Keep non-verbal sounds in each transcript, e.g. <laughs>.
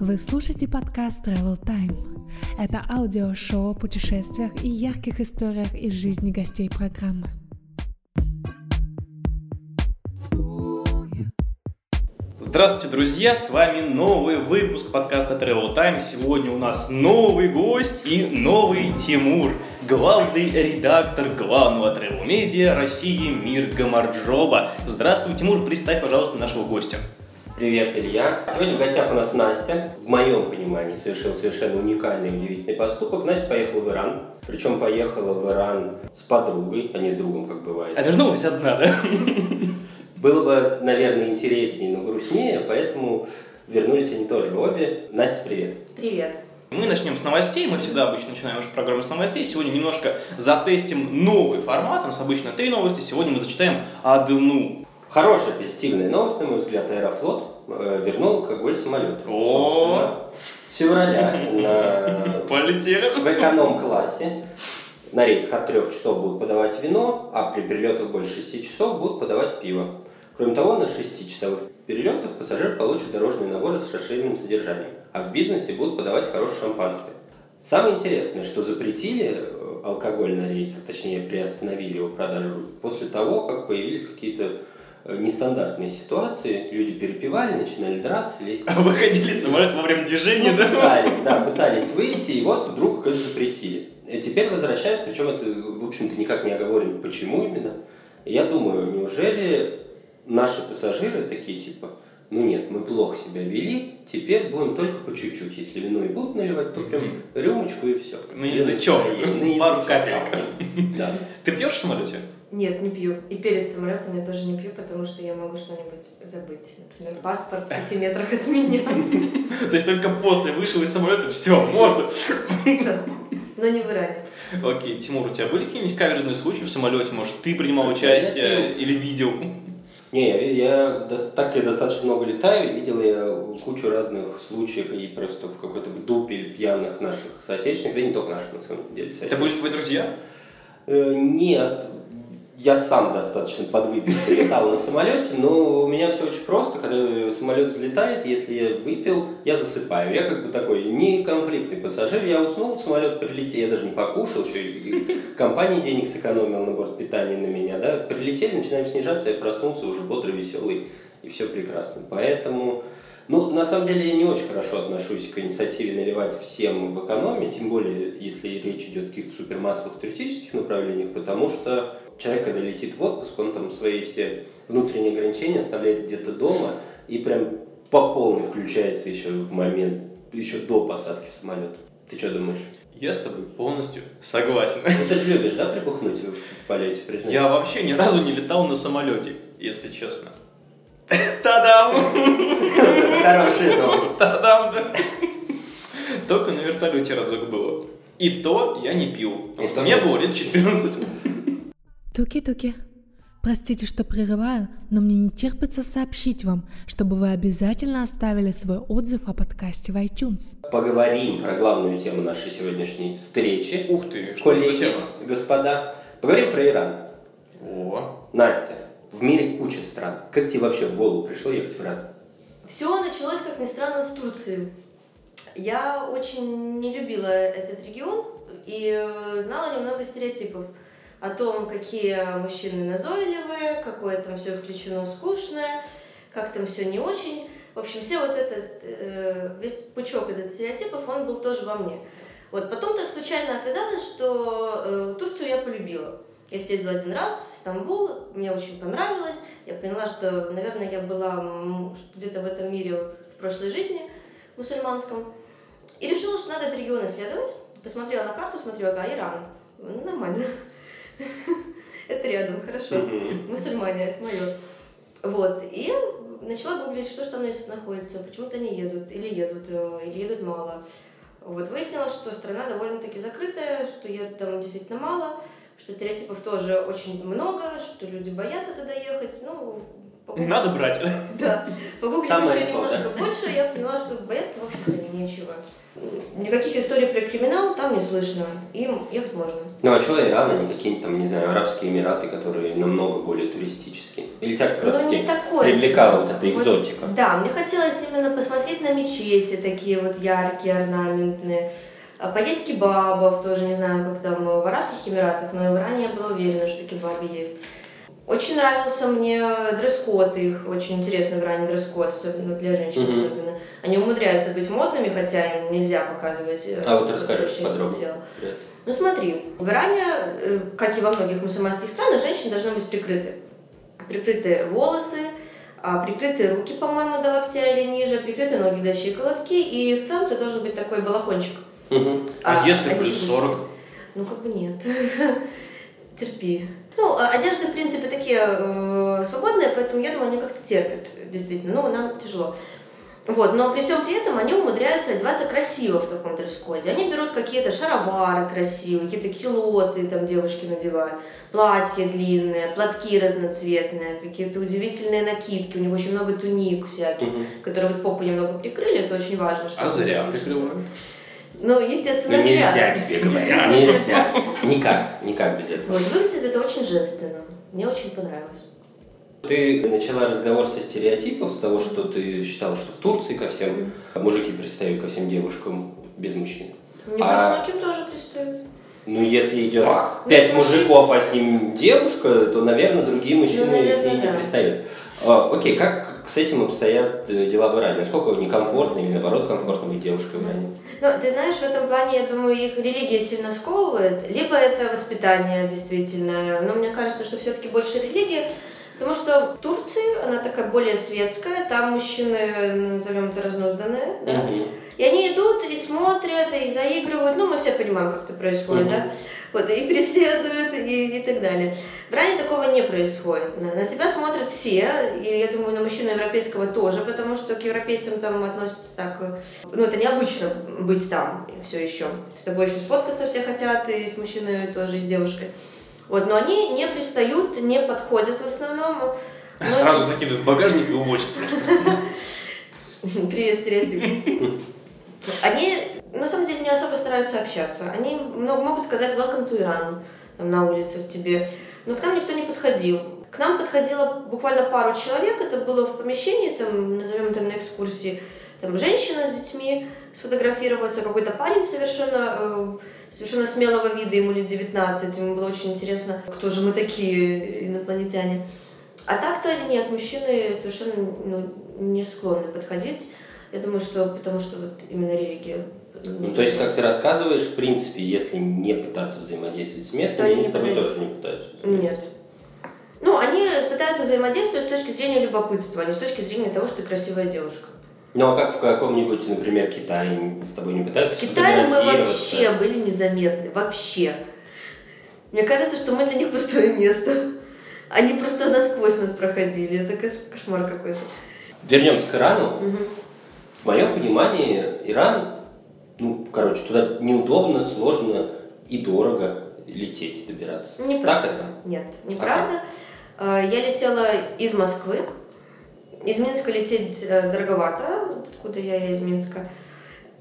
Вы слушаете подкаст Travel Time. Это аудиошоу о путешествиях и ярких историях из жизни гостей программы. Здравствуйте, друзья! С вами новый выпуск подкаста Travel Time. Сегодня у нас новый гость и новый Тимур, главный редактор главного Travel Media России Мир Гамарджоба. Здравствуй, Тимур, представь, пожалуйста, нашего гостя. Привет, Илья. Сегодня в гостях у нас Настя. В моем понимании совершил совершенно уникальный и удивительный поступок. Настя поехала в Иран. Причем поехала в Иран с подругой, а не с другом, как бывает. А вернулась одна, да? Было бы, наверное, интереснее, но грустнее, поэтому вернулись они тоже обе. Настя, привет. Привет. Мы начнем с новостей. Мы всегда обычно начинаем нашу программу с новостей. Сегодня немножко затестим новый формат. У нас обычно три новости. Сегодня мы зачитаем одну. Хорошая позитивная новость, на мой взгляд, Аэрофлот э, вернул алкоголь самолету. О! С февраля на... <laughs> Полетели. в эконом-классе на рейсах от трех часов будут подавать вино, а при перелетах больше 6 часов будут подавать пиво. Кроме того, на 6-часовых перелетах пассажир получит дорожные наборы с расширенным содержанием, а в бизнесе будут подавать хорошее шампанское. Самое интересное, что запретили э, алкоголь на рейсах, точнее приостановили его продажу после того, как появились какие-то нестандартные ситуации, люди перепивали, начинали драться, лезть. <laughs> Выходили из самолета во время движения, Ну, да? пытались, да, пытались выйти, и вот вдруг это запретили. И теперь возвращают, причем это, в общем-то, никак не оговорено, почему именно. И я думаю, неужели наши пассажиры такие, типа, ну нет, мы плохо себя вели, теперь будем только по чуть-чуть. Если вино и будут наливать, то прям рюмочку и все. На язычок. Пару капелек. Да. Ты пьешь в самолете? Нет, не пью. И перед самолетом я тоже не пью, потому что я могу что-нибудь забыть. Например, паспорт в пяти метрах от меня. То есть только после вышел из самолета, все, можно. Но не в Иране. Окей, Тимур, у тебя были какие-нибудь каверзные случаи в самолете? Может, ты принимал участие или видел? Не, я, я так я достаточно много летаю, видел я кучу разных случаев и просто в какой-то в дупе пьяных наших соотечественников, да не только наших, на самом деле, Это были твои друзья? Э, Нет, я сам достаточно подвыпивший летал на самолете, но у меня все очень просто. Когда самолет взлетает, если я выпил, я засыпаю. Я как бы такой не конфликтный пассажир. Я уснул, самолет прилетел, я даже не покушал, еще и компания денег сэкономила на борт питания на меня. Да? Прилетели, начинаем снижаться, я проснулся уже бодрый, веселый, и все прекрасно. Поэтому ну, на самом деле я не очень хорошо отношусь к инициативе наливать всем в экономе, тем более, если речь идет о каких-то супермассовых туристических направлениях, потому что человек, когда летит в отпуск, он там свои все внутренние ограничения оставляет где-то дома и прям по полной включается еще в момент, еще до посадки в самолет. Ты что думаешь? Я с тобой полностью согласен. Ну, ты же любишь, да, припухнуть в полете, признайся? Я вообще ни разу не летал на самолете, если честно. <laughs> Та-дам! <laughs> Хорошая новость. Та-дам, да. Только на вертолете разок было. И то я не пил, потому что мне было лет 14. Туки-туки. Простите, что прерываю, но мне не терпится сообщить вам, чтобы вы обязательно оставили свой отзыв о подкасте в iTunes. Поговорим про главную тему нашей сегодняшней встречи. Ух ты, что это за Коллеги, тема? господа, поговорим про Иран. О, Настя, в мире куча стран. Как тебе вообще в голову пришло ехать в Иран? Все началось, как ни странно, с Турции. Я очень не любила этот регион и э, знала немного стереотипов о том, какие мужчины назойливые, какое там все включено скучное, как там все не очень. В общем, все вот этот, э, весь пучок этот стереотипов, он был тоже во мне. Вот потом так случайно оказалось, что э, Турцию я полюбила. Я съездила один раз в Стамбул, мне очень понравилось. Я поняла, что, наверное, я была где-то в этом мире в прошлой жизни мусульманском. И решила, что надо этот регион исследовать. Посмотрела на карту, смотрю, ага, Иран. Ну, Нормально. Это рядом, хорошо. Мусульмане, это мое. Вот. И начала гуглить, что же там находится, почему-то они едут, или едут, э, или едут мало. Вот. Выяснилось, что страна довольно-таки закрытая, что едут там действительно мало, что стереотипов тоже очень много, что люди боятся туда ехать. Ну, погуглив- Надо брать. Да. Погуглив еще немножко больше, я поняла, что бояться, в общем-то, нечего. Никаких историй про криминал там не слышно. Им ехать можно. Ну а что Иран, а не какие-нибудь там, не знаю, Арабские Эмираты, которые намного более туристические? Или тебя как раз Ну, не таки такое. привлекала вот эта Вот, экзотика? Да, мне хотелось именно посмотреть на мечети, такие вот яркие, орнаментные. А Поесть кебабов, тоже не знаю, как там в Арабских Эмиратах, но в Иране я была уверена, что кебабы есть. Очень нравился мне дресс-код их, очень интересный в Иране дресс-код, особенно для женщин Мгм. особенно. Они умудряются быть модными, хотя им нельзя показывать э, А вот расскажешь подробнее. Ну смотри, в Иране, э, как и во многих мусульманских странах, женщины должны быть прикрыты. Прикрыты волосы, а, прикрыты руки, по-моему, до локтя или ниже, прикрыты ноги до щиколотки, и в целом ты должен быть такой балахончик. Мгм. А если они плюс будут- 40? Ну, как бы нет. <laughs> Терпи. Ну, а одежды, в принципе, такие э, свободные, поэтому я думаю, они как-то терпят, действительно. Ну, нам тяжело. Вот, но при всем при этом они умудряются одеваться красиво в таком дресс-коде. Они берут какие-то шаровары красивые, какие-то килоты там девушки надевают, платья длинные, платки разноцветные, какие-то удивительные накидки. У него очень много туник всяких, Мгм. которые вот попу немного прикрыли, это очень важно. А чтобы- зря прикрывают. Ну, естественно, Ну зря. нельзя тебе говорить, нельзя. Никак, никак без этого. Вот, выглядит это очень женственно. Мне очень понравилось. Ты начала разговор со стереотипов, с того, что ты считала, что в Турции ко всем мужики пристают ко всем девушкам без мужчин. Не А- ко многим тоже пристают. Ну, если идет Ах. пять Ну, слушай. мужиков, а с ним девушка, то, наверное, другие мужчины Ну, наверное, и не да. пристают. А, окей, как с этим обстоят э, дела в Иране? Насколько некомфортно или, наоборот, комфортно быть девушкой в Иране? Ну, ты знаешь, в этом плане, я думаю, их религия сильно сковывает. Либо это воспитание действительно. Но мне кажется, что все-таки больше религия. Потому что в Турции она такая более светская, там мужчины, назовем это, разнузданные, да? И они идут и смотрят, и заигрывают. Ну, мы все понимаем, как это происходит, да? Вот, и преследуют, и, и так далее. В Иране такого не происходит. На, на тебя смотрят все, и я думаю, на мужчину европейского тоже, потому что к европейцам там относятся так... э, Ну, это необычно быть там все еще. С тобой еще сфоткаться все хотят, и с мужчиной тоже, и с девушкой. Вот, но они не пристают, не подходят в основном. Но- Сразу закидывают в багажник и увозят просто. <laughs> Привет, стереотип. Они, на самом деле, не особо стараются общаться. Они много могут сказать welcome to Iran там, на улице к тебе. Но к нам никто не подходил. К нам подходило буквально пару человек. Это было в помещении, там, назовем это на экскурсии. Там женщина с детьми сфотографироваться, какой-то парень совершенно, э, совершенно смелого вида, ему лет 19. Ему было очень интересно, кто же мы такие инопланетяне. А так-то нет, мужчины совершенно ну, не склонны подходить. Я думаю, что потому что вот именно религия. Ну, то есть, как ты рассказываешь, в принципе, если не пытаться взаимодействовать с местными, они они с тобой тоже не пытаются. Нет. Ну, они пытаются взаимодействовать с точки зрения любопытства, а не с точки зрения того, что ты красивая девушка. Ну, а как в каком-нибудь, например, Китае с тобой не пытаются В Китае мы вообще были незаметны, вообще. Мне кажется, что мы для них пустое место. Они просто насквозь нас проходили. Это кошмар какой-то. Вернемся к Ирану. Мгм. В моем понимании Иран, ну, короче, туда неудобно, сложно и дорого лететь и добираться. Неправда. Так это? Нет, неправда. Э, Я летела из Москвы. Из Минска лететь э, дороговато, откуда я, я из Минска.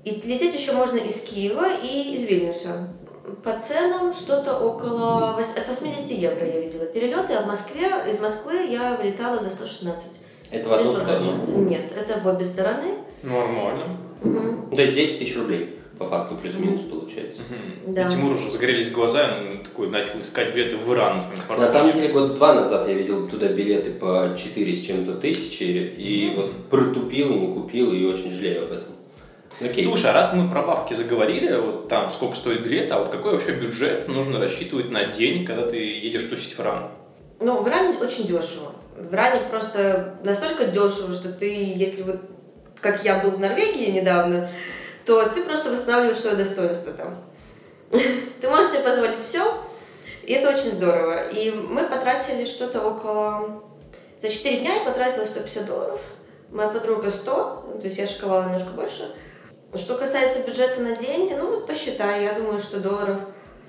И лететь еще можно из Киева и из Вильнюса. По ценам что-то около от 80 евро я видела перелеты, а в Москве, из Москвы я вылетала за 116. Это в одну сторону. Нет, это в обе стороны. Нормально. Ну, То есть 10 тысяч рублей, по факту, плюс-минус получается. Мгм. Да. И Тимур уже загорелись глаза, он такой начал искать билеты в Иран на своем На самом деле, год два назад я видел туда билеты по 4 с чем-то тысячи, и вот протупил, и не купил, и очень жалею об этом. Окей. Слушай, а раз мы про бабки заговорили, вот там сколько стоит билет, а вот какой вообще бюджет нужно рассчитывать на день, когда ты едешь тусить в Иран? Ну, в Иране очень дешево. В Иране просто настолько дешево, что ты, если вот как я был в Норвегии недавно, то ты просто восстанавливаешь свое достоинство там. Ты можешь себе позволить все, и это очень здорово. И мы потратили что-то около... За 4 дня я потратила 150 долларов, моя подруга 100, то есть я шиковала немножко больше. Что касается бюджета на день, ну вот посчитай, я думаю, что долларов,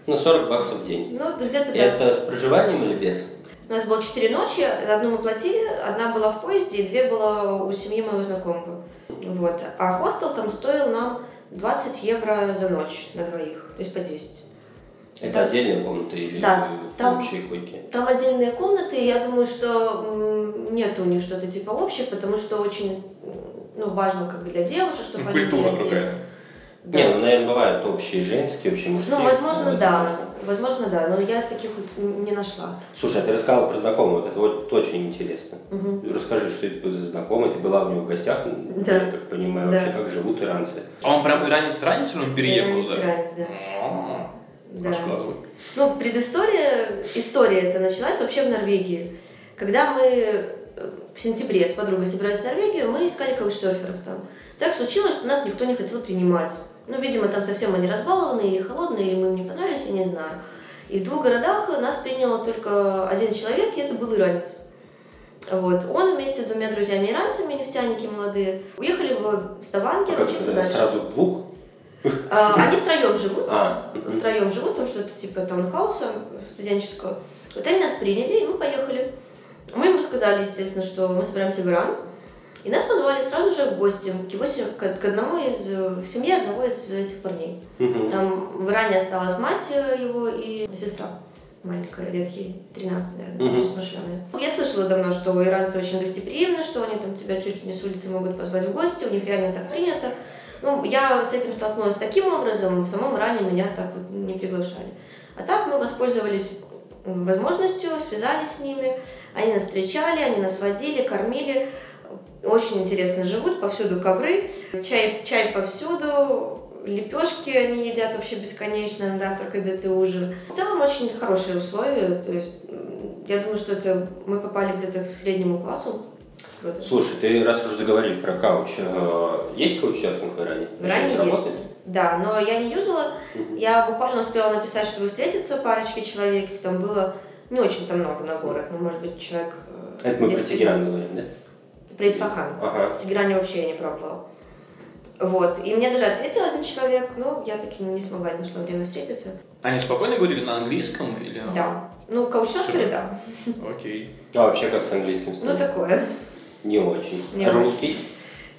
Ну, 40 баксов в день. ну где-то да. Это с проживанием или без? У нас было четыре ночи, одну мы платили, одна была в поезде, и две было у семьи моего знакомого. Вот. А хостел там стоил нам 20 евро за ночь на двоих, то есть по 10. Это Да. отдельная комната или Да, в там- общей койке? Там отдельные комнаты, и я думаю, что нет у них что-то типа общих, потому что очень ну, важно как бы для девушек, чтобы Ну, они Культура какая-то. Да. Не, ну, наверное, бывают общие женские, общие мужские. Ну, возможно, да. возможно. Возможно, да. Но я таких вот не нашла. Слушай, а ты рассказала про знакомого, вот это вот очень интересно. Мгм. Расскажи, что это за знакомый, ты была у него в гостях, Да. я так понимаю, Да. вообще, как живут иранцы. А он прям иранец-иранец или он переехал Иранец, туда? иранец, да. А, Да. Ну, предыстория, история это началась вообще в Норвегии. Когда мы э, в сентябре с подругой собирались в Норвегию, мы искали каучсерферов там. Так случилось, что нас никто не хотел принимать. Ну, видимо, там совсем они разбалованные или холодные, и мы им не понравились, я не знаю. И в двух городах нас приняло только один человек, и это был иранец. Вот. Он вместе с двумя друзьями-иранцами, нефтяники молодые, уехали в Ставангер А учиться это, дальше. сразу в двух? А, Они втроем живут А, втроем живут, там что-то типа таунхауса студенческого. Вот они нас приняли, и мы поехали. Мы им рассказали, естественно, что мы собираемся в Иран. И нас позвали сразу же в гости к, его, к к одному из в семье одного из этих парней. Мгм. Там в Иране осталась мать э, его и сестра маленькая, лет ей 13, наверное, очень смышленая. Я слышала давно, что иранцы очень гостеприимны, что они там тебя чуть ли не с улицы могут позвать в гости, у них реально так принято. Ну, я с этим столкнулась таким образом, в самом Иране меня так вот не приглашали. А так мы воспользовались возможностью, связались с ними, они нас встречали, они нас водили, кормили. Очень интересно живут, повсюду ковры, чай, чай повсюду, лепешки они едят вообще бесконечно, завтрак, обед и ужин. В целом очень хорошие условия, то есть я думаю, что это мы попали где-то к среднему классу. Круто. Слушай, ты раз уже заговорили про кауч, э, есть каучсерфинг в Иране? В Иране есть. работает? Да, но я не юзала. Я буквально успела написать, чтобы встретиться парочке человек. Их там было не очень-то много на город. Ну, может быть, человек... э, Это мы про 10. Тегеран говорим, да? Про Исфахан. Ага. В Тегеране вообще я не пробовала. Вот. И мне даже ответил один человек, но я таки не смогла, не нашла время встретиться. Они спокойно говорили на английском или... Да. Ну, каучсерферы, да. Окей. А вообще как с английским? Ну, такое. Не очень. Не А очень. русский?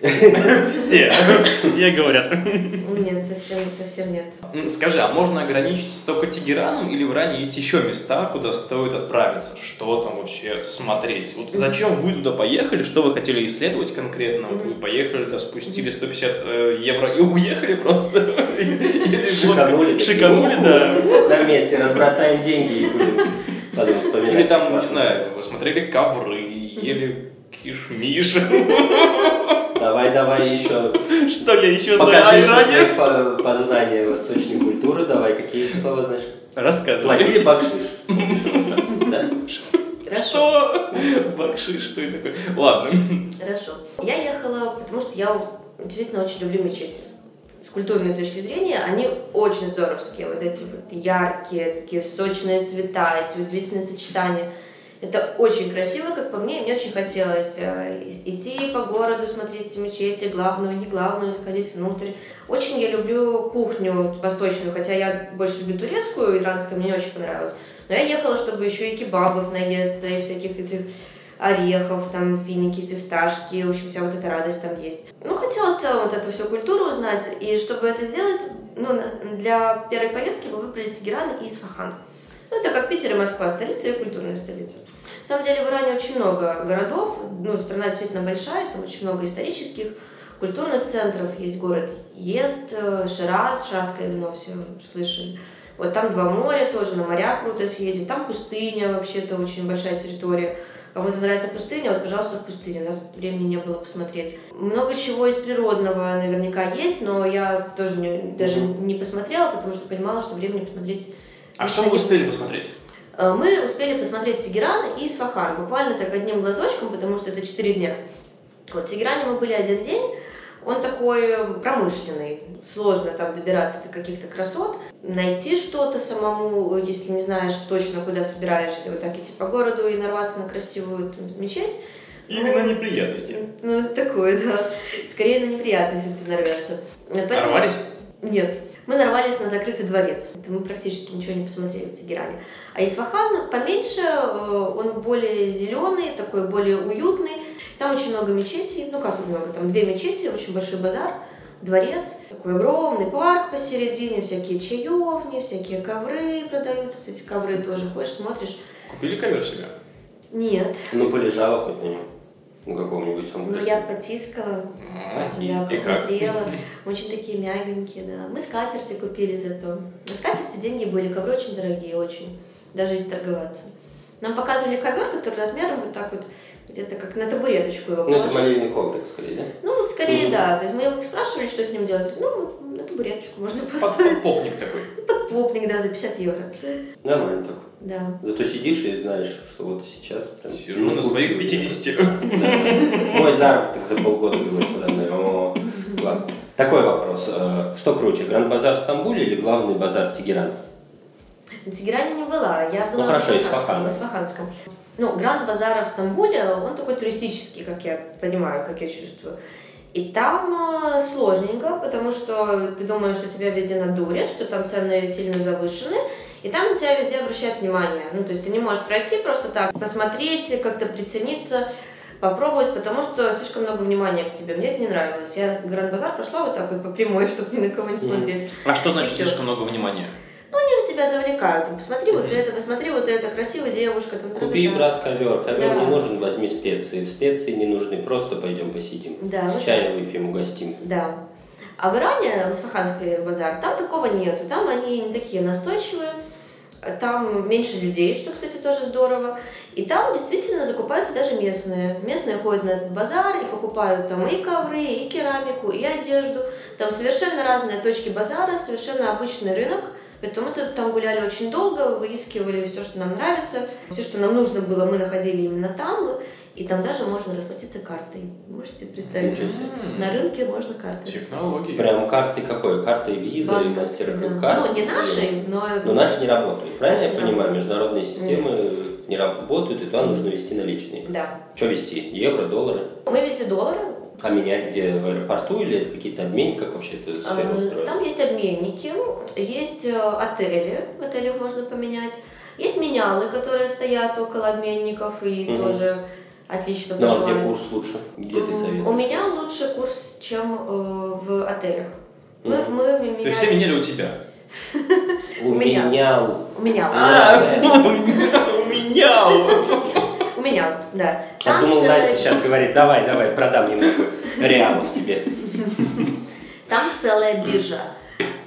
Все, все говорят. Нет, совсем, совсем нет. Скажи, а можно ограничиться только Тегераном или в Иране есть еще места, куда стоит отправиться? Что там вообще смотреть? Вот зачем вы туда поехали? Что вы хотели исследовать конкретно? Вот вы поехали, туда спустили 150 э, евро и уехали просто? Шиканули. Шиканули, да. На месте разбросаем деньги и будем потом вспоминать. Или там, не знаю, вы смотрели ковры, ели кишмиш. Давай, давай еще. Что я еще знаю о Иране? познания восточной культуры. Давай, какие слова знаешь? Рассказывай. Платили бакшиш. <laughs> Что? Бакшиш, что это такое? Ладно. Хорошо. Я ехала, потому что я действительно очень люблю мечети. С культурной точки зрения они очень здоровские. Вот эти вот яркие, такие сочные цвета, эти удивительные сочетания. Это очень красиво, как по мне, мне очень хотелось э, идти по городу, смотреть мечети, главную, не главную, заходить внутрь. Очень я люблю кухню восточную, хотя я больше люблю турецкую, иранскую, мне не очень понравилось. Но я ехала, чтобы еще и кебабов наесться, и всяких этих орехов, там финики, фисташки, в общем, вся вот эта радость там есть. Ну, хотела в целом вот эту всю культуру узнать, и чтобы это сделать, ну, для первой поездки мы выбрали Тегеран и Исфахан. Ну, это как Питер и Москва, столица и культурная столица. На самом деле в Иране очень много городов, ну, страна действительно большая, там очень много исторических, культурных центров. Есть город Ест, э, Шираз, Ширазское вино, все слышали. Вот там два моря, тоже на моря круто съездить. Там пустыня, вообще-то очень большая территория. Кому-то нравится пустыня, вот, пожалуйста, в пустыне. У нас времени не было посмотреть. Много чего из природного наверняка есть, но я тоже не- даже не посмотрела, потому что понимала, что времени посмотреть А что вы успели посмотреть? Э, Мы успели посмотреть Тегеран и Исфахан, буквально так одним глазочком, потому что это 4 дня. Вот в Тегеране мы были один день, он такой промышленный, сложно там добираться до каких-то красот, найти что-то самому, если не знаешь точно, куда собираешься, вот так идти по городу и нарваться на красивую там, мечеть. Именно Ну, неприятности. Ну, такое, да. Скорее на неприятности ты нарвешься. Поэтому- Нарвались? нет. Мы нарвались на закрытый дворец. Это мы практически ничего не посмотрели в Тегеране. А Исфахан поменьше, э, он более зеленый, такой более уютный. Там очень много мечетей, ну как много, там две мечети, очень большой базар, дворец, такой огромный парк посередине, всякие чаевни, всякие ковры продаются. Кстати, ковры тоже ходишь, смотришь. Купили ковер себе? Нет. Ну, полежала хоть на нем. Ну, каком-нибудь там. Ну, я потискала, А, да, и как? посмотрела. <laughs> Очень такие мягенькие, да. Мы скатерти купили зато. На скатерти деньги были, ковры очень дорогие, очень. Даже если торговаться. Нам показывали ковер, который размером вот так вот, где-то как на табуреточку его Ну, это положить. молельный коврик, скорее, да? Ну, скорее, Мгм. да. То есть мы его спрашивали, что с ним делать. Ну, вот на табуреточку можно Под- поставить. Попник такой. Подплопник, да, за 50 евро. Нормально так. Да. Зато сидишь и знаешь, что вот сейчас... прям, Сижу ну, на своих купил. 50. Да. Мой заработок за полгода думаешь подо мной. О, класс. Такой вопрос. Э, Что круче, Гранд Базар в Стамбуле или главный базар Тегерана? На Тегеране не была, я была Ну, хорошо, в Исфахан. Исфаханском. в. Ну, Гранд Базара в Стамбуле, он такой туристический, как я понимаю, как я чувствую. И там э, сложненько, потому что ты думаешь, что тебя везде надурят, что там цены сильно завышены, и там на тебя везде обращают внимание. Ну, то есть ты не можешь пройти просто так, посмотреть, как-то прицениться, попробовать, потому что слишком много внимания к тебе. Мне это не нравилось. Я Гранд Базар прошла вот так вот по прямой, <laughs> чтобы ни на кого не смотреть. А что значит слишком много внимания? Ну, они же тебя завлекают. Там, Посмотри вот это, посмотри вот это, красивая девушка. Там, Купи, та-та-та. брат, ковер. Ковер Да. не нужен, возьми специи. Специи не нужны, просто пойдем посидим. Да, вот Чай выпьем, угостим. Да. А в Иране, в Исфаханский базар, там такого нету. Там они не такие настойчивые. Там меньше людей, что, кстати, тоже здорово. И там действительно закупаются даже местные. Местные ходят на этот базар и покупают там и ковры, и керамику, и одежду. Там совершенно разные точки базара, совершенно обычный рынок. Поэтому мы там гуляли очень долго, выискивали все, что нам нравится. Все, что нам нужно было, мы находили именно там. И там даже можно расплатиться картой. Можете представить? Себе. На рынке можно картой. Технологии. Прям карты какой? Карты виза и Банковские, да. мастер-карт? Ну, не наши, но... Но наши не работают, правильно Наши я понимаю? работают. Международные системы не работают, и туда нужно вести наличные. Да. Что вести? Евро, доллары? Мы везли доллары. А менять где? В аэропорту или это какие-то обменники? Как вообще эта сфера А, устроена? Там есть обменники, есть э, отели, в отелях можно поменять. Есть менялы, которые стоят около обменников и Мгм. тоже отлично Ну а где курс лучше? Где ты советуешь? У меня лучше курс, чем э, в отелях. Мы, Мгм. мы То меняли... есть все меняли у тебя? <laughs> У меня. меня... У меня. А, у меня! У меня, <laughs> да. Я Там думал, Настя сейчас говорит, давай, давай, продам немного реалов тебе. Там целая биржа.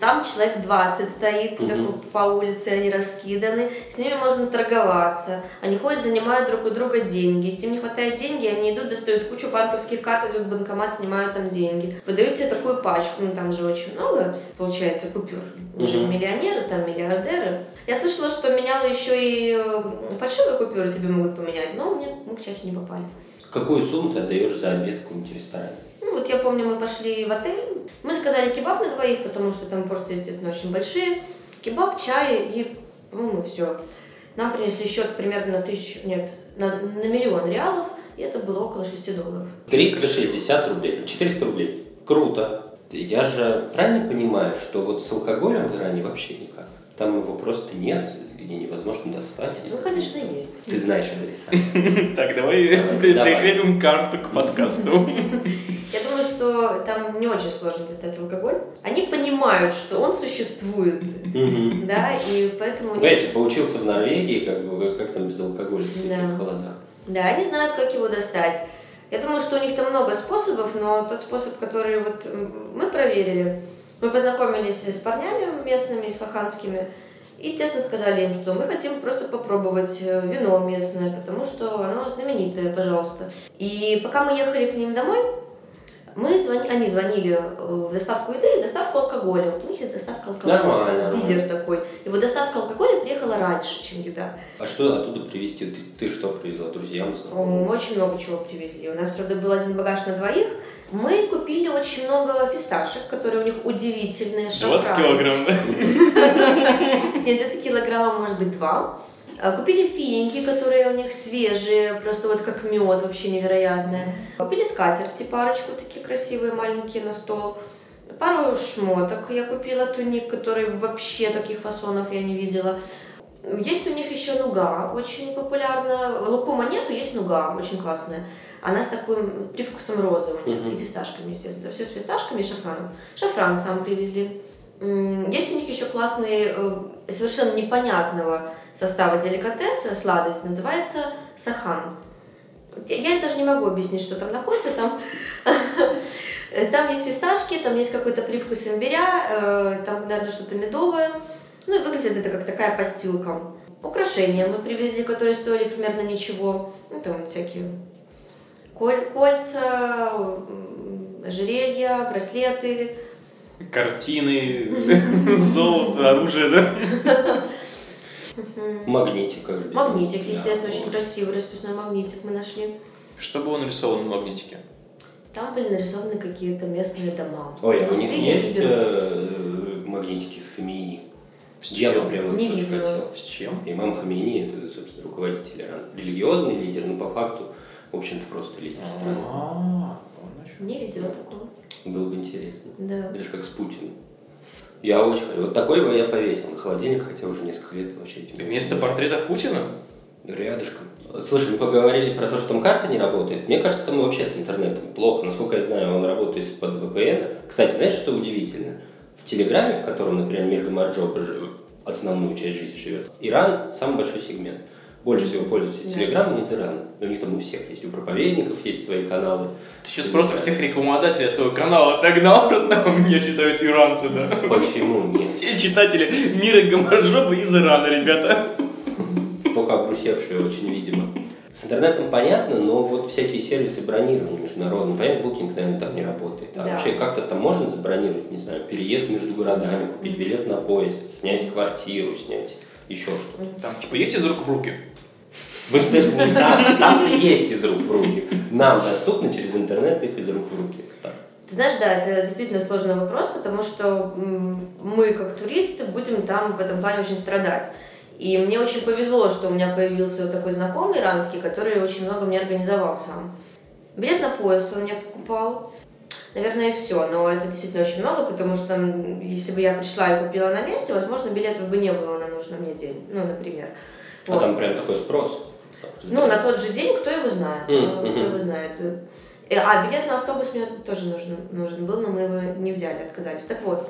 Там человек 20 стоит Мгм. такой по улице, они раскиданы. С ними можно торговаться. Они ходят, занимают друг у друга деньги. Если им не хватает денег, они идут, достают кучу банковских карт, идут в банкомат, снимают там деньги. Выдают тебе такую пачку, ну там же очень много, получается, купюр. Мгм. миллионеры, там миллиардеры. Я слышала, что меняла еще и э, фальшивые купюры тебе могут поменять, но мне, мы, к счастью, не попали. Какую сумму ты отдаешь за обед в каком-нибудь ресторане? Ну, вот я помню, мы пошли в отель. Мы заказали кебаб на двоих, потому что там просто, естественно, очень большие. Кебаб, чай и, по-моему, все. Нам принесли счет примерно на тысячу, нет, на, на миллион реалов, и это было около 6 долларов. 360 рублей. 400 рублей. Круто. Я же правильно понимаю, что вот с алкоголем в Иране вообще никак? Там его просто нет и невозможно достать. Ну, конечно, есть. Ты знаешь адреса. Так, давай Давай, при- давай. прикрепим карту к подкасту. Что там не очень сложно достать алкоголь. Они понимают, что он существует, да, и поэтому... Конечно, поучился в Норвегии, как бы, как там без алкоголя в таких холодах. Да, они знают, как его достать. Я думаю, что у них там много способов, но тот способ, который вот мы проверили, мы познакомились с парнями местными, исфаханскими, и, естественно, сказали им, что мы хотим просто попробовать э, вино местное, потому что оно знаменитое, пожалуйста. И пока мы ехали к ним домой, мы звони, они звонили э, в доставку еды и доставку алкоголя. Вот у них есть доставка алкоголя. Нормально, Дилер такой. И вот доставка алкоголя приехала раньше, чем еда. А что оттуда привезти? Ты, ты что привезла? Друзьям? знакомым? Очень много чего привезли. У нас, правда, был один багаж на двоих. Мы купили очень много фисташек, которые у них удивительные. 20 шафран. килограмм, да? <laughs> Нет, где-то килограмма, может быть, два. А, Купили финики, которые у них свежие, просто вот как мед, вообще невероятное. Купили скатерти, парочку такие красивые, маленькие на стол. Пару шмоток я купила, туник, который вообще таких фасонов я не видела. Есть у них еще нуга, очень популярна. Лукума нету, есть нуга, очень классная. Она с таким привкусом розовым Мгм. и фисташками, естественно. Все с фисташками и шафраном. Шафран сам привезли. Есть у них еще классный, э, совершенно непонятного состава деликатеса, сладость, называется сахан. Я даже не могу объяснить, что там находится. Там, <laughs> там есть фисташки, там есть какой-то привкус имбиря, э, там, наверное, что-то медовое. Ну и выглядит это как такая постилка. Украшения мы привезли, которые стоили примерно ничего. Ну, там всякие коль- кольца, ожерелья, браслеты. Картины, <laughs> золото, оружие, да? Магнитик. Магнитик, естественно, очень красивый расписной магнитик мы нашли. Что было нарисовано на магнитике? Там были нарисованы какие-то местные дома. Ой, а у них есть э, магнитики с Хамини? Я бы прямо Не тоже видела. хотел. С чем? Имам Хамини это, собственно, руководитель Ирана. Религиозный лидер, но по факту, в общем-то, просто лидер страны. А, чём. Не видела такого. Было бы интересно. Да. Это же как с Путиным. Я очень хочу. Вот такой бы я повесил на холодильник, хотя уже несколько лет вообще. Вместо портрета Путина? Рядышком. Слушай, мы поговорили про то, что там карта не работает. Мне кажется, там вообще с интернетом плохо. Насколько я знаю, он работает из-под VPN. Кстати, знаешь, что удивительно? В Телеграме, в котором, например, Мирга Марджоба жи- основную часть жизни живет, Иран самый большой сегмент. Больше всего пользуются. Телеграмом из Ирана. У них там у всех есть, у проповедников есть свои каналы. Ты сейчас просто всех рекламодателей своего канала отогнал, <laughs> просто у меня читают иранцы, да? Почему <laughs> нет? Все читатели мира Гамарджоба из Ирана, ребята. Только обрусевшие очень, видимо. С интернетом понятно, но вот всякие сервисы бронирования международные, понятно, букинг, наверное, там не работает. А Да. вообще как-то там можно забронировать, не знаю, переезд между городами, купить билет на поезд, снять квартиру, снять еще что-то. Там типа есть из рук в руки? Вы же даже там, там-то есть из рук в руки. Нам доступно через интернет их из рук в руки. Ты знаешь, да, это действительно сложный вопрос, потому что мы, как туристы, будем там в этом плане очень страдать. И мне очень повезло, что у меня появился вот такой знакомый иранский, который очень много мне организовал сам. Билет на поезд он мне покупал. Наверное, все, но это действительно очень много, потому что если бы я пришла и купила на месте, возможно, билетов бы не было на нужный мне день, ну, например. А Вот. там прям такой спрос. Ну, на тот же день, кто его знает. Э, Кто его знает. Э, А, билет на автобус мне тоже нужен, нужен был, но мы его не взяли, отказались. Так вот,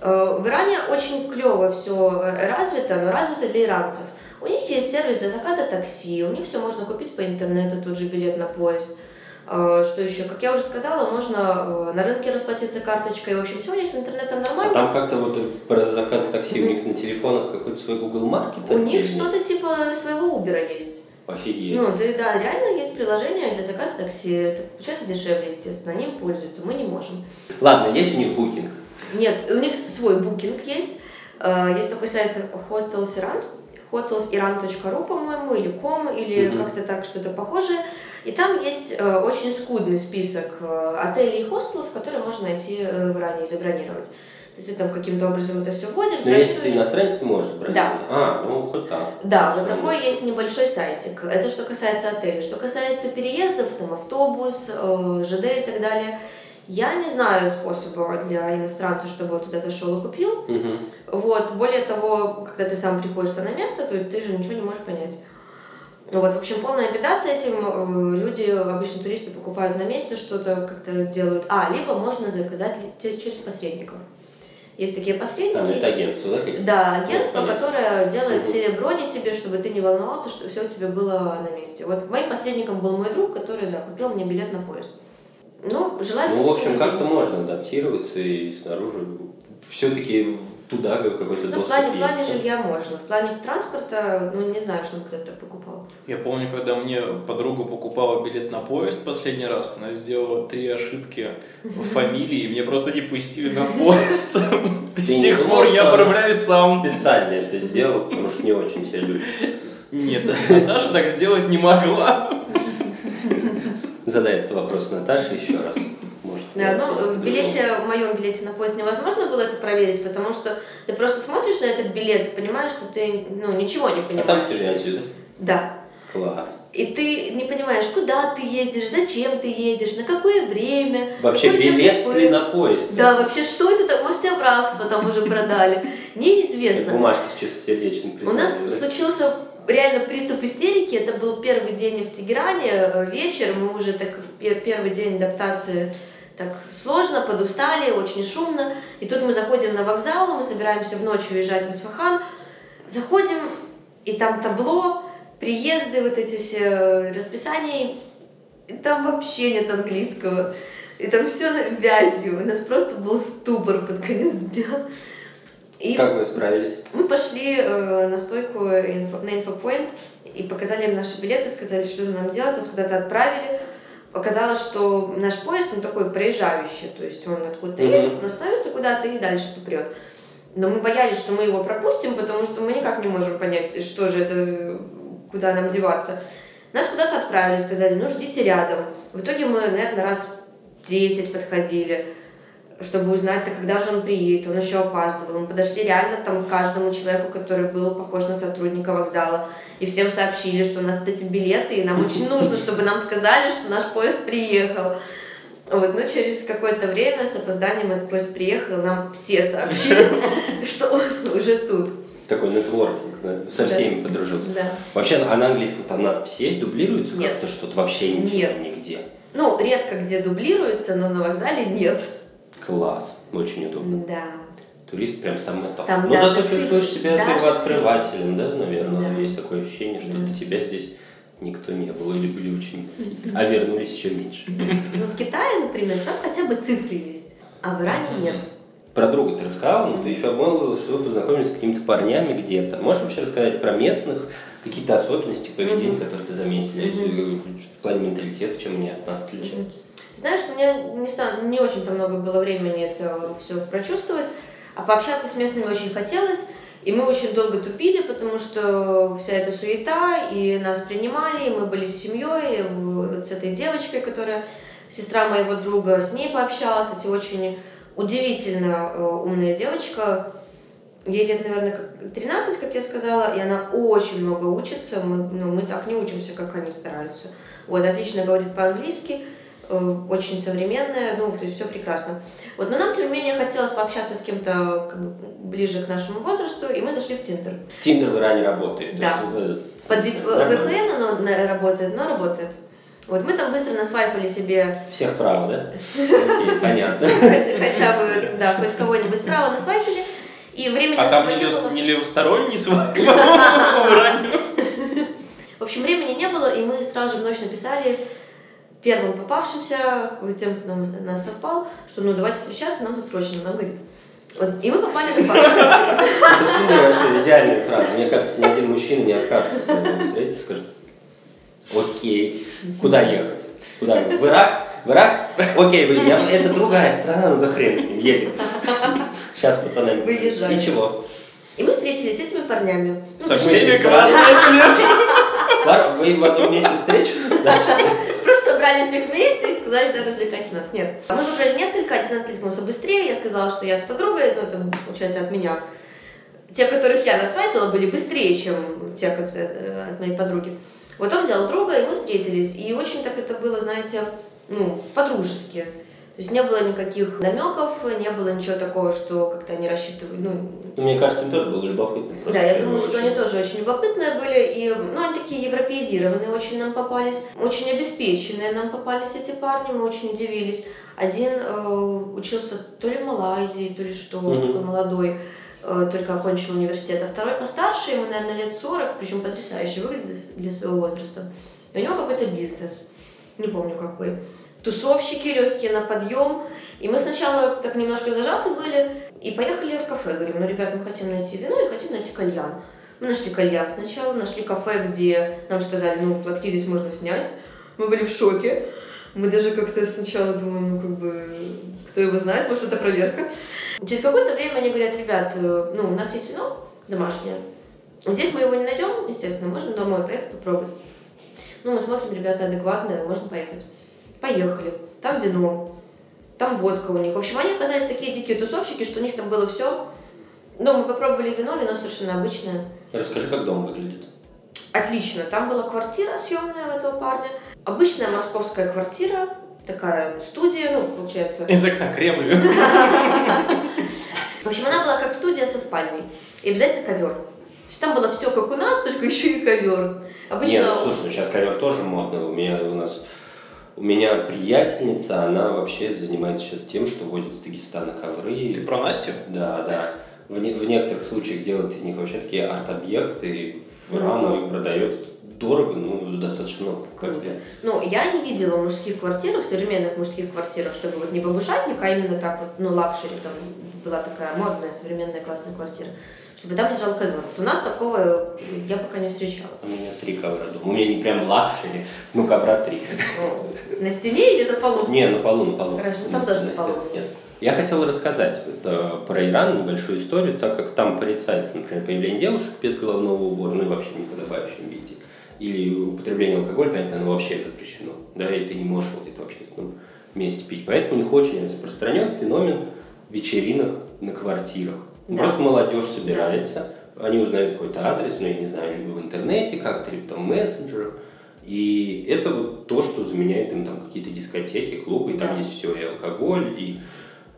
э, в Иране очень клево все развито, но развито для иранцев. У них есть сервис для заказа такси, у них все можно купить по интернету, тот же билет на поезд. Э, Что еще? Как я уже сказала, можно э, на рынке расплатиться карточкой. В общем, все у них с интернетом А нормально. там как-то вот про заказ такси у них на телефонах какой-то свой Google Market? У них что-то типа своего Uber есть. Офигеть. Ну, да, да, реально есть приложение для заказа такси. Это получается дешевле, естественно. Они им пользуются, мы не можем. Ладно, есть у них букинг. Нет, у них свой букинг есть. Э, Есть такой сайт Hotels Iran, hotelsiran.ru, по-моему, или com, или Мгм. как-то так, что-то похожее. И там есть э, очень скудный список э, отелей и хостелов, которые можно найти э, в Иране и забронировать. То есть ты там каким-то образом это все вводишь, Но если ты иностранец, ты можешь брать. Да. А, ну хоть так. Да, вот такой есть небольшой сайтик. Это что касается отелей. Что касается переездов, там автобус, э, ЖД и так далее, я не знаю способа для иностранца, чтобы он туда зашел и купил. Мгм. Вот. Более того, когда ты сам приходишь на место, то ты же ничего не можешь понять. Вот, в общем, полная беда с этим. Э, Люди, обычно туристы, покупают на месте что-то, как-то делают. А, либо можно заказать через посредников. Есть такие посредники. Там это агентство, да? какие-то? Да, агентство, понятно. которое делает все брони тебе, чтобы ты не волновался, что все у тебя было на месте. Вот моим посредником был мой друг, который, да, купил мне билет на поезд. Ну, желаю Ну, в общем, как-то можно адаптироваться и снаружи все-таки туда какой-то Ну, в доступ плане, в есть, плане да? жилья можно. В плане транспорта, ну, не знаю, что кто-то покупал. Я помню, когда мне подруга покупала билет на поезд последний раз, она сделала три ошибки в фамилии, мне просто не пустили на поезд. <laughs> С тех пор я оформляю сам. Специально это сделал, потому что не очень тебя любят. Нет, Наташа так сделать не могла. Задай этот вопрос Наташе еще раз. Да, ну, в билете, в моем билете на поезд невозможно было это проверить, потому что ты просто смотришь на этот билет и понимаешь, что ты, ну, ничего не А там понимаешь. все же отсюда. Да. Класс. И ты не понимаешь, куда ты едешь, зачем ты едешь, на какое время. Вообще билет какой- ли на поезд? Да, вообще, что это там? Может, тебя в рабство там уже продали. Неизвестно. Бумажки с чистосердечным У нас случился реально приступ истерики. Это был первый день в Тегеране, э, вечер. Мы уже так пе- первый день адаптации так сложно, подустали, очень шумно. И тут мы заходим на вокзал, мы собираемся в ночь уезжать в Исфахан. Заходим, и там табло, приезды, вот эти все э, расписания. И там вообще нет английского. И там все на вязью. У нас просто был ступор под конец дня. И Как вы справились? мы пошли э, на стойку инфо- на инфопоинт и показали им наши билеты, сказали, что же нам делать, нас куда-то отправили. Оказалось, что наш поезд, он такой проезжающий, то есть он откуда-то едет, он остановится куда-то и дальше попрет. Но мы боялись, что мы его пропустим, потому что мы никак не можем понять, что же это, куда нам деваться. Нас куда-то отправили, сказали, ну ждите рядом. В итоге мы, наверное, раз 10 подходили, чтобы узнать, когда же он приедет. Он еще опаздывал. Мы подошли реально там к каждому человеку, который был похож на сотрудника вокзала. И всем сообщили, что у нас вот эти билеты, и нам очень нужно, чтобы нам сказали, что наш поезд приехал. Вот, ну, через какое-то время с опозданием этот поезд приехал, нам все сообщили, <laughs> что он уже тут. Такой нетворкинг, да? Со всеми подружился. Да. Вообще, а на английском там надписи есть, дублируются Нет. как-то что-то? Вообще ничего, Нет. нигде. Ну, редко где дублируется, но на вокзале нет. Класс, очень удобно. Да. Турист прям самый топ. Там ну, даже зато чувствуешь себя даже первооткрывателем, да, наверное. Да. Есть такое ощущение, что Да. до тебя здесь никто не был или были очень... <laughs> А вернулись еще меньше. Ну, в Китае, например, там хотя бы цифры есть, а в Иране нет. Про друга ты рассказал, но ты еще обмолвил, что вы познакомились с какими-то парнями где-то. Можешь вообще рассказать про местных, какие-то особенности поведения, которые ты заметили, в плане менталитета, чем они от нас отличаются? Ты Знаешь, у меня не, ста- не очень-то много было времени это все прочувствовать, а пообщаться с местными очень хотелось. И мы очень долго тупили, потому что вся эта суета, и нас принимали, и мы были с семьей, вот с этой девочкой, которая сестра моего друга, с ней пообщалась, кстати, очень удивительно э, умная девочка, ей лет, наверное, как 13, как я сказала, и она очень много учится, мы, ну, мы так не учимся, как они стараются. Вот, отлично говорит по-английски, очень современная, ну, то есть все прекрасно. Вот, но нам, тем не менее, хотелось пообщаться с кем-то как бы, ближе к нашему возрасту, и мы зашли в Тиндер. Тиндер в Иране работает. Да. есть, э, Под Нормально. VPN оно работает, но работает. Вот мы там быстро насвайпали себе Всех прав, да? Окей, <laughs> понятно. хотя, хотя бы, да, хоть кого-нибудь справа насвайпали, и времени А там не, было. не левосторонний свайп? <laughs> В общем, времени не было, и мы сразу же в ночь написали первым попавшимся, тем, кто нам, нас совпал, что ну давайте встречаться, нам тут срочно, нам говорит. Вот, и мы попали на пару. Вообще идеальная фраза. Мне кажется, ни один мужчина не откажется встретиться и скажет, окей, куда ехать? Куда? В Ирак? В Ирак? Окей, вы, я, это другая страна, ну да хрен с ним, едем. Сейчас, пацаны. Выезжаем. Ничего. И мы встретились с этими парнями. Ну, Со всеми красными. Вы в одном месте встретились? <laughs> Просто собрали всех вместе и сказали, да, развлекайте нас. Нет. Мы выбрали несколько, один откликнулся быстрее, я сказала, что я с подругой, ну, это, получается, от меня. Те, которых я насвайпила, были быстрее, чем те как, э, от моей подруги. Вот он взял друга, и мы встретились. И очень так это было, знаете, ну, по-дружески. То есть не было никаких намеков, не было ничего такого, что как-то они рассчитывали, ну, Ну, мне кажется, им тоже было любопытно. да, я думаю, что они тоже очень любопытные были, и, ну, они такие европеизированные очень нам попались, очень обеспеченные нам попались эти парни, мы очень удивились. Один э, учился то ли в Малайзии, то ли что, Мгм. такой молодой, э, только окончил университет, а второй постарше, ему, наверное, лет 40, причем потрясающе выглядит для своего возраста. И у него какой-то бизнес, не помню какой. Тусовщики легкие на подъем. И мы сначала так немножко зажаты были и поехали в кафе. Говорим, ну, ребят, мы хотим найти вино и хотим найти кальян. Мы нашли кальян сначала, нашли кафе, где нам сказали, ну, платки здесь можно снять. Мы были в шоке. Мы даже как-то сначала думаем, ну, как бы, кто его знает, может, это проверка. Через какое-то время они говорят, ребят, э, ну, у нас есть вино домашнее. Здесь мы его не найдем, естественно, можно домой поехать попробовать. Ну, мы смотрим, ребята адекватные, можно поехать. Поехали. Там вино, там водка у них. В общем, они оказались такие дикие тусовщики, что у них там было все. Но мы попробовали вино, вино совершенно обычное. Расскажи, как дом выглядит. Отлично. Там была квартира съемная у этого парня. Обычная московская квартира, такая студия, ну, получается. Из окна Кремль. <laughs> В общем, она была как студия со спальней. И обязательно ковер. То есть там было все как у нас, только еще и ковер. Обычно... Не, ну слушай, ну сейчас ковер тоже модно. У меня у нас у меня приятельница, она вообще занимается сейчас тем, что возит из Дагестана ковры. Ты про Настю? Да, да. В, не, в некоторых случаях делает из них вообще такие арт-объекты, в Ну, раму классно. и продает дорого, ну, достаточно много. как Круто. я. Ну, я не видела мужских квартирах, современных мужских квартирах, чтобы вот не бабушатник, а именно так вот, ну, luxury, там была такая модная, современная, классная квартира, чтобы там лежал ковер. Вот у нас такого я пока не встречала. У меня три ковра дома. У меня не прям luxury, ну, ковра три. На стене или на полу? Не, на полу, на полу. Хорошо, там тоже на полу. Я хотел рассказать это, про Иран небольшую историю, так как там порицается, например, появление девушек без головного убора, ну и вообще в неподобающем виде. Или употребление алкоголя, понятно, оно вообще запрещено. Да, и ты не можешь вот это в общественном месте пить. Поэтому у них очень распространен феномен вечеринок на квартирах. Да. Просто молодежь собирается, они узнают какой-то адрес, ну, я не знаю, либо в интернете как-то, либо там в мессенджерах. И это вот то, что заменяет им там какие-то дискотеки, клубы, и там Да. есть все, и алкоголь, и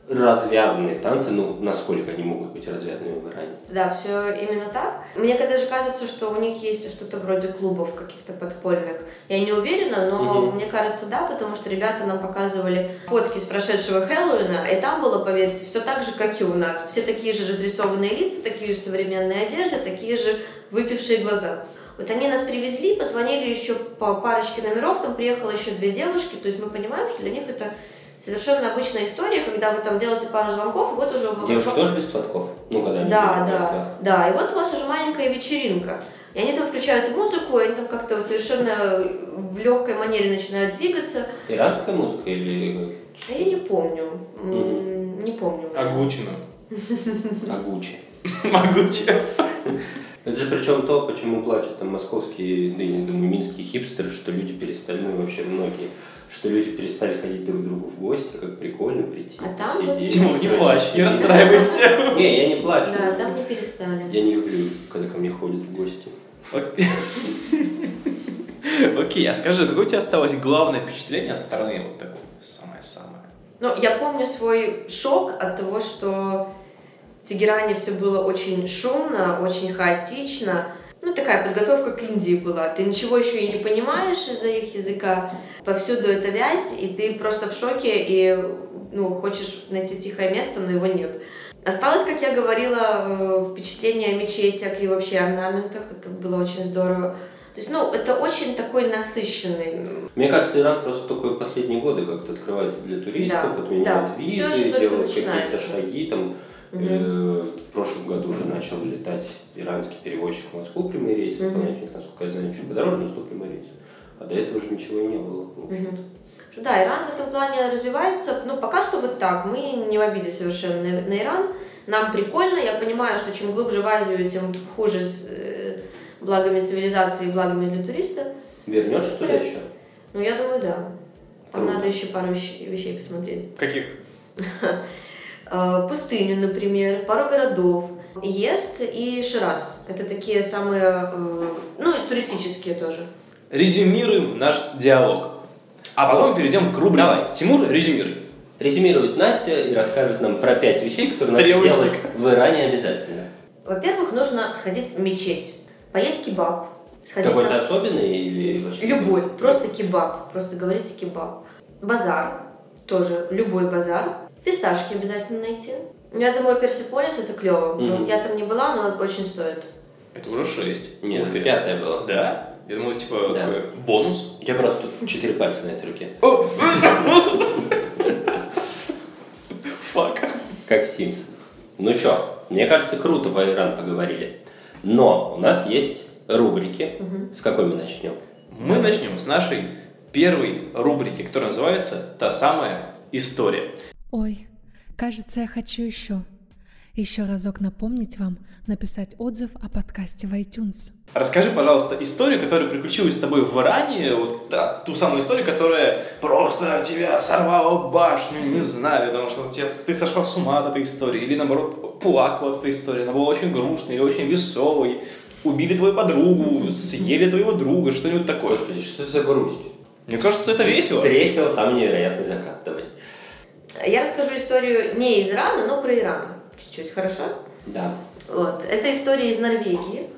развязанные танцы, ну, насколько они могут быть развязанными в Иране. Да, все именно так. Мне даже кажется, что у них есть что-то вроде клубов каких-то подпольных. Я не уверена, но Мгм. мне кажется, да, потому что ребята нам показывали фотки с прошедшего Хэллоуина, и там было, поверьте, все так же, как и у нас. Все такие же разрисованные лица, такие же современные одежды, такие же выпившие глаза. Вот они нас привезли, позвонили еще по парочке номеров, там приехало еще две девушки, то есть мы понимаем, что для них это совершенно обычная история, когда вы там делаете пару звонков, и вот уже Девушки вокруг- тоже без платков? Ну, когда они да, да, просто- да. И вот у вас уже маленькая вечеринка. И они там включают музыку, и они там как-то совершенно в легкой манере начинают двигаться. Иранская музыка или А я не помню. М, Не помню. Огучено. Агучи? Могуче. <laughs> Это же причем то, почему плачут там московские, да я думаю, минские хипстеры, что люди перестали, ну и вообще многие, что люди перестали ходить друг к другу в гости, как прикольно прийти. А там вот-. Тимур, не плачь, не расстраивайся. Не, я не плачу. Да, там не перестали. Я не люблю, когда ко мне ходят в гости. Окей. <laughs> А скажи, какое у тебя осталось главное впечатление от страны? Вот такое самое-самое. Ну, я помню свой шок от того, что в Тегеране все было очень шумно, очень хаотично. Ну, такая подготовка к Индии была. Ты ничего еще и не понимаешь из-за их языка. Повсюду эта вязь, и ты просто в шоке, и ну, хочешь найти тихое место, но его нет. Осталось, как я говорила, э, впечатление о мечетях и вообще орнаментах. Это было очень здорово. То есть, ну, это очень такой насыщенный. Мне кажется, Иран просто только последние годы как-то открывается для туристов, Да, отменяют да. визы, только делают какие-то шаги. Там, э, в прошлом году уже начал летать иранский перевозчик в Москву прямые рейсы, у них, насколько я знаю, чуть подороже, но 100 прямые рейсы. А до этого же ничего и не было. в общем-то. Да, Иран в этом плане развивается. Ну, пока что вот так. Мы не в обиде совершенно на, на Иран. Нам прикольно. Я понимаю, что чем глубже в Азию, тем хуже с э, благами цивилизации и благами для туриста. Вернешься туда еще? Ну, я думаю, да. Там Круто. надо еще пару вещ- вещей посмотреть. Каких? <laughs> Э, Пустыню, например, пару городов. Ест и Шираз. Это такие самые, э, ну, и туристические тоже. Резюмируем наш диалог. А потом перейдем к рубрике. Давай. Тимур, резюмируй. Резюмирует Настя и расскажет нам про пять вещей, которые надо Стрелочник. делать в Иране обязательно. Во-первых, нужно сходить в мечеть, поесть кебаб. Сходить Какой-то на- особенный или вообще? Любой, просто кебаб, просто говорите кебаб. Базар, тоже любой базар. Фисташки обязательно найти. Я думаю, Персиполис это клево. Мгм. Вот Я там не была, но очень стоит. Это уже шесть. Нет, Ух ты. пятая была. Да? Я думал, типа, Да. такой бонус. У тебя просто тут четыре пальца на этой руке. Фак. Как в Sims. Ну чё, мне кажется, круто про Иран поговорили. Но у нас есть рубрики. С какой мы начнем? Мы начнем с нашей первой рубрики, которая называется «Та самая история». Ой, кажется, я хочу еще. Еще разок напомнить вам написать отзыв о подкасте в iTunes. Расскажи, пожалуйста, историю, которая приключилась с тобой в Иране, вот та- ту самую историю, которая просто тебя сорвала башню, не знаю, потому что тебя- ты сошел с ума от этой истории, или наоборот плакал от этой истории, она была очень грустной или очень веселой. убили твою подругу, съели твоего друга, что-нибудь такое. Господи, что это за грусть? Мне кажется, это весело. Встретил самый невероятный закат. Давай. Я расскажу историю не из Ирана, но про Иран. Чуть-чуть, хорошо? Да. Вот. Это история из Норвегии.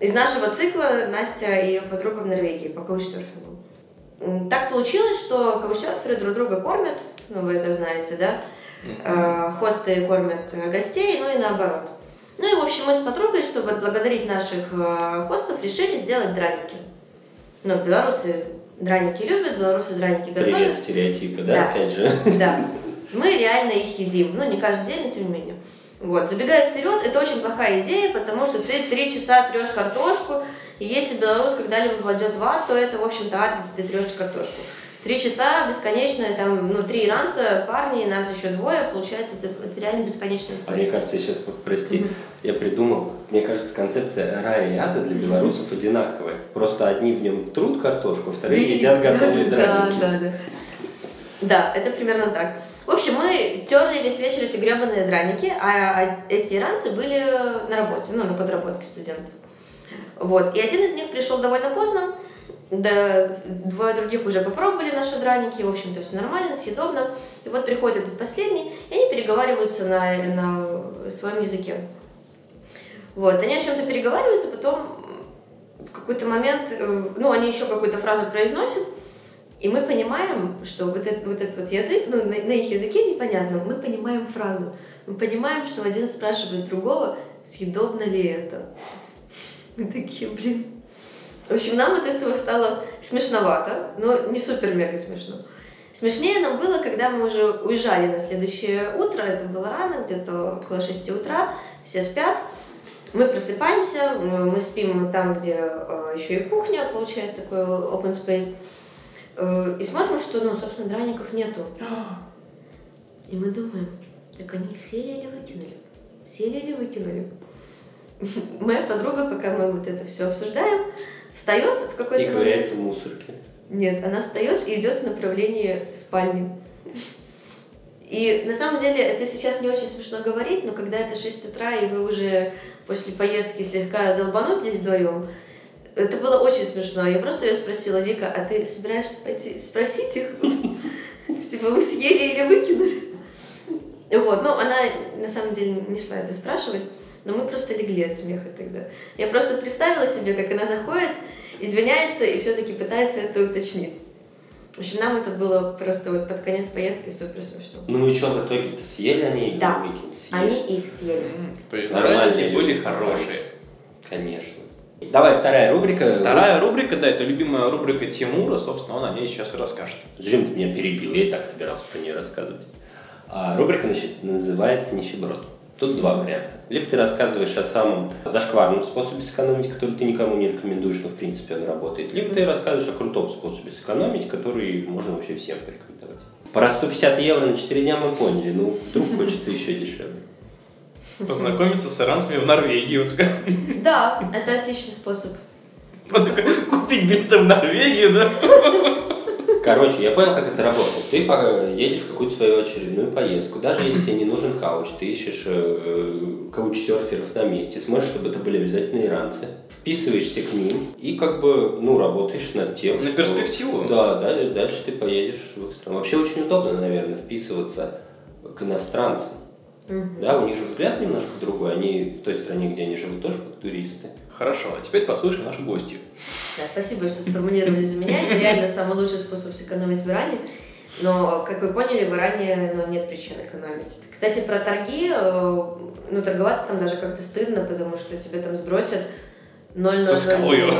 Из нашего цикла Настя и ее подруга в Норвегии по каучсерфингу. Так получилось, что каучсерферы друг друга кормят, ну вы это знаете, да? Э, Хосты кормят э, гостей, ну и наоборот. Ну и, в общем, мы с подругой, чтобы отблагодарить наших э, хостов, решили сделать драники. Ну, белорусы драники любят, белорусы драники готовят. Привет, стереотипы, да, Да. опять же? Да. <laughs> Мы реально их едим. Ну, не каждый день, но тем не менее. Вот. Забегая вперед, это очень плохая идея, потому что ты три часа трешь картошку, и если белорус когда-либо войдет в ад, то это, в общем-то, ад, если ты трешь картошку. Три часа бесконечно, там, ну, три иранца, парни, нас еще двое, получается, это, это реально бесконечная А мне история. кажется, я сейчас, прости, я придумал, мне кажется, концепция рая и ада для белорусов одинаковая. Просто одни в нем трут картошку, вторые едят готовые Да, драники. да, да. Да, это примерно так. В общем, мы терли весь вечер эти гребаные драники, а а эти иранцы были на работе, ну, на подработке студентов. Вот. И один из них пришел довольно поздно, да, двое других уже попробовали наши драники, в общем-то, все нормально, съедобно. И вот приходит этот последний, и они переговариваются на, на своем языке. Вот, они о чем-то переговариваются, потом в какой-то момент, э, ну, они еще какую-то фразу произносят, и мы понимаем, что вот этот вот, этот вот язык, ну, на, на их языке непонятно, мы понимаем фразу. Мы понимаем, что один спрашивает другого, съедобно ли это. Мы такие, блин. В общем, нам от этого стало смешновато, но не супер-мега смешно. Смешнее нам было, когда мы уже уезжали на следующее утро, это было рано, где-то около 6 утра, все спят, мы просыпаемся, мы спим там, где э, еще и кухня, получается, такой open space, и смотрим, что, ну, собственно, драников нету. И мы думаем, так они их съели или выкинули? Съели или выкинули? <laughs> Моя подруга, пока мы вот это все обсуждаем, встает в какой-то И ковыряется в мусорке. Нет, она встает и идет в направлении спальни. И на самом деле это сейчас не очень смешно говорить, но когда это 6 утра, и вы уже после поездки слегка долбанулись вдвоем, это было очень смешно. Я просто ее спросила, Вика, а ты собираешься пойти спросить их? <laughs> Типа, вы съели или выкинули? Вот, ну, она на самом деле не шла это спрашивать, но мы просто легли от смеха тогда. Я просто представила себе, как она заходит, извиняется и все-таки пытается это уточнить. В общем, нам это было просто вот под конец поездки супер смешно. Ну и что в итоге-то съели они их Да. или выкинули? Съели. Они их съели. То есть Нормальные были хорошие. Конечно. Давай, вторая рубрика. Вторая рубрика, да, это любимая рубрика Тимура, собственно, он о ней сейчас и расскажет. Зачем ты меня перебил? Я и так собирался про нее рассказывать. А, рубрика значит, называется «Нищеброд». Тут два варианта. Либо ты рассказываешь о самом зашкварном способе сэкономить, который ты никому не рекомендуешь, но в принципе он работает. Либо ты рассказываешь о крутом способе сэкономить, который можно вообще всем порекомендовать. Про 150 евро на 4 дня мы поняли, ну вдруг хочется еще дешевле. Познакомиться с иранцами в Норвегии. вот. Да, это отличный способ. Купить билеты в Норвегию, да? Короче, я понял, как это работает. Ты едешь в какую-то свою очередную поездку. Даже если тебе не нужен кауч, ты ищешь э, каучсерферов на месте, смотришь, чтобы это были обязательно иранцы. Вписываешься к ним и как бы, ну, работаешь над тем, На что- перспективу. Да, да, дальше ты поедешь в их страну. Вообще очень удобно, наверное, вписываться к иностранцам. Мгм. Да, у них же взгляд немножко другой. Они в той стране, где они живут, тоже как туристы. Хорошо, а теперь послушаем нашу гостью. Да, спасибо, что сформулировали за меня. Это реально самый лучший способ сэкономить в Иране. Но, как вы поняли, в Иране ну, нет причин экономить. Кстати, про торги, э, ну, торговаться там даже как-то стыдно, потому что тебе там сбросят 0 Со скалою.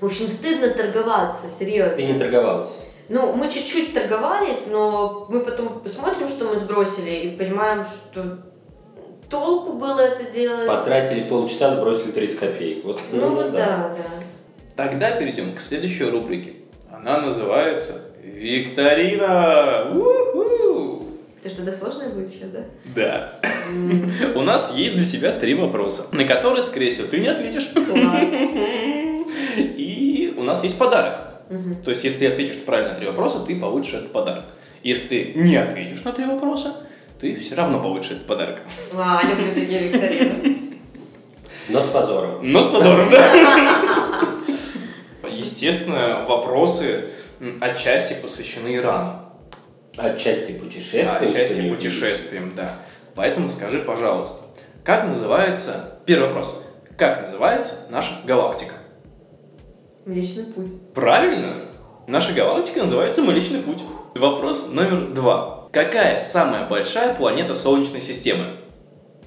В общем, стыдно торговаться, серьезно. Ты не торговался. Ну, мы чуть-чуть торговались, но мы потом смотрим, что мы сбросили, и понимаем, что толку было это делать. Потратили полчаса, сбросили 30 копеек. Вот, Ну, вот да, да. Тогда перейдем к следующей рубрике. Она называется «Викторина». У-ху! Ты что-то сложное будет еще, да? Да. <laughs> У нас есть для тебя три вопроса, на которые, скорее всего, ты не ответишь. Класс. <laughs> И у нас есть подарок. То есть, если ты ответишь правильно на три вопроса, ты получишь этот подарок. Если ты не ответишь на три вопроса, ты все равно получишь этот подарок. А, люблю такие викторины. Но с позором. Но с позором, да. <laughs> Естественно, вопросы отчасти посвящены Ирану. Отчасти путешествием. что Отчасти не путешествием, да. Поэтому скажи, пожалуйста, как называется... Первый вопрос. Как называется наша галактика? Млечный путь. Правильно. Наша галактика называется Млечный Путь. Вопрос номер два. Какая самая большая планета Солнечной системы?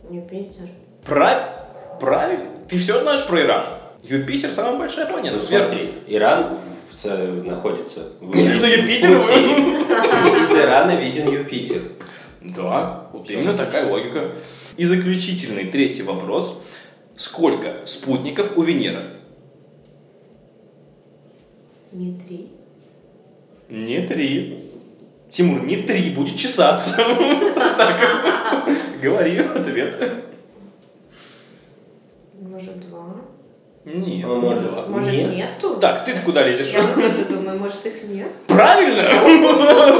Юпитер. Прав... Правильно. Ты все знаешь про Иран. Юпитер самая большая планета. Ну, смотри, Иран находится в Что, Юпитер? пути. Из Ирана виден Юпитер. Да, вот именно такая логика. И заключительный третий вопрос. Сколько спутников у Венеры? Не три. Не три. Тимур, не три, будет чесаться. <laughs> Так, говори ответ. Может, два. Нет, А не может, два. Может, Нет. нету? Так, ты куда лезешь? Я тоже думаю, может, их нет. Правильно!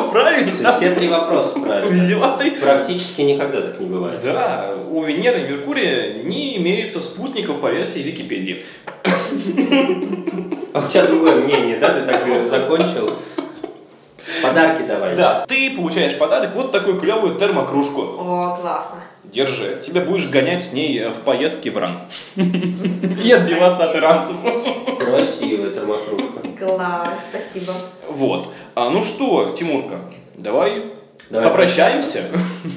<laughs> Правильно! Все три вопроса правильно. Взяла ты. Практически никогда так не бывает. Да, у Венеры и Меркурия не имеются спутников по версии Википедии. А у тебя другое мнение, да? Ты так э, закончил. Подарки давай. Да, ты получаешь подарок вот такую клевую термокружку. О, классно. Держи, тебя будешь гонять с ней э, в поездке в Иран. И отбиваться от иранцев. Красивая термокружка. Класс, спасибо. Вот. А, ну что, Тимурка, давай Давай попрощаемся.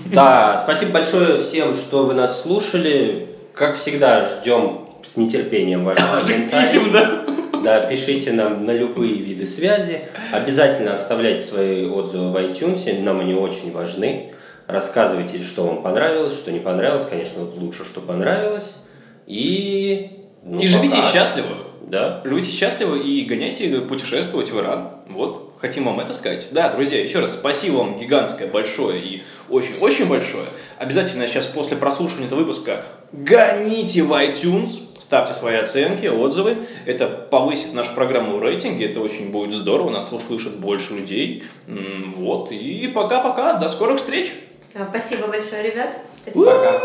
Да, спасибо большое всем, что вы нас слушали. Как всегда, ждем с нетерпением ваших <laughs> писем, да? Да, пишите нам на любые виды связи. Обязательно оставляйте свои отзывы в iTunes, нам они очень важны. Рассказывайте, что вам понравилось, что не понравилось. Конечно, лучше, что понравилось. И... ну, И живите пока. счастливо. Да. Живите счастливо и гоняйте путешествовать в Иран. Вот, хотим вам это сказать. Да, друзья, еще раз спасибо вам гигантское, большое и очень-очень большое. Обязательно сейчас после прослушивания этого выпуска гоните в iTunes, ставьте свои оценки, отзывы. Это повысит нашу программу в рейтинге, это очень будет здорово, нас услышат больше людей. Вот, и пока-пока, до скорых встреч! Спасибо большое, ребят. Спасибо. Пока.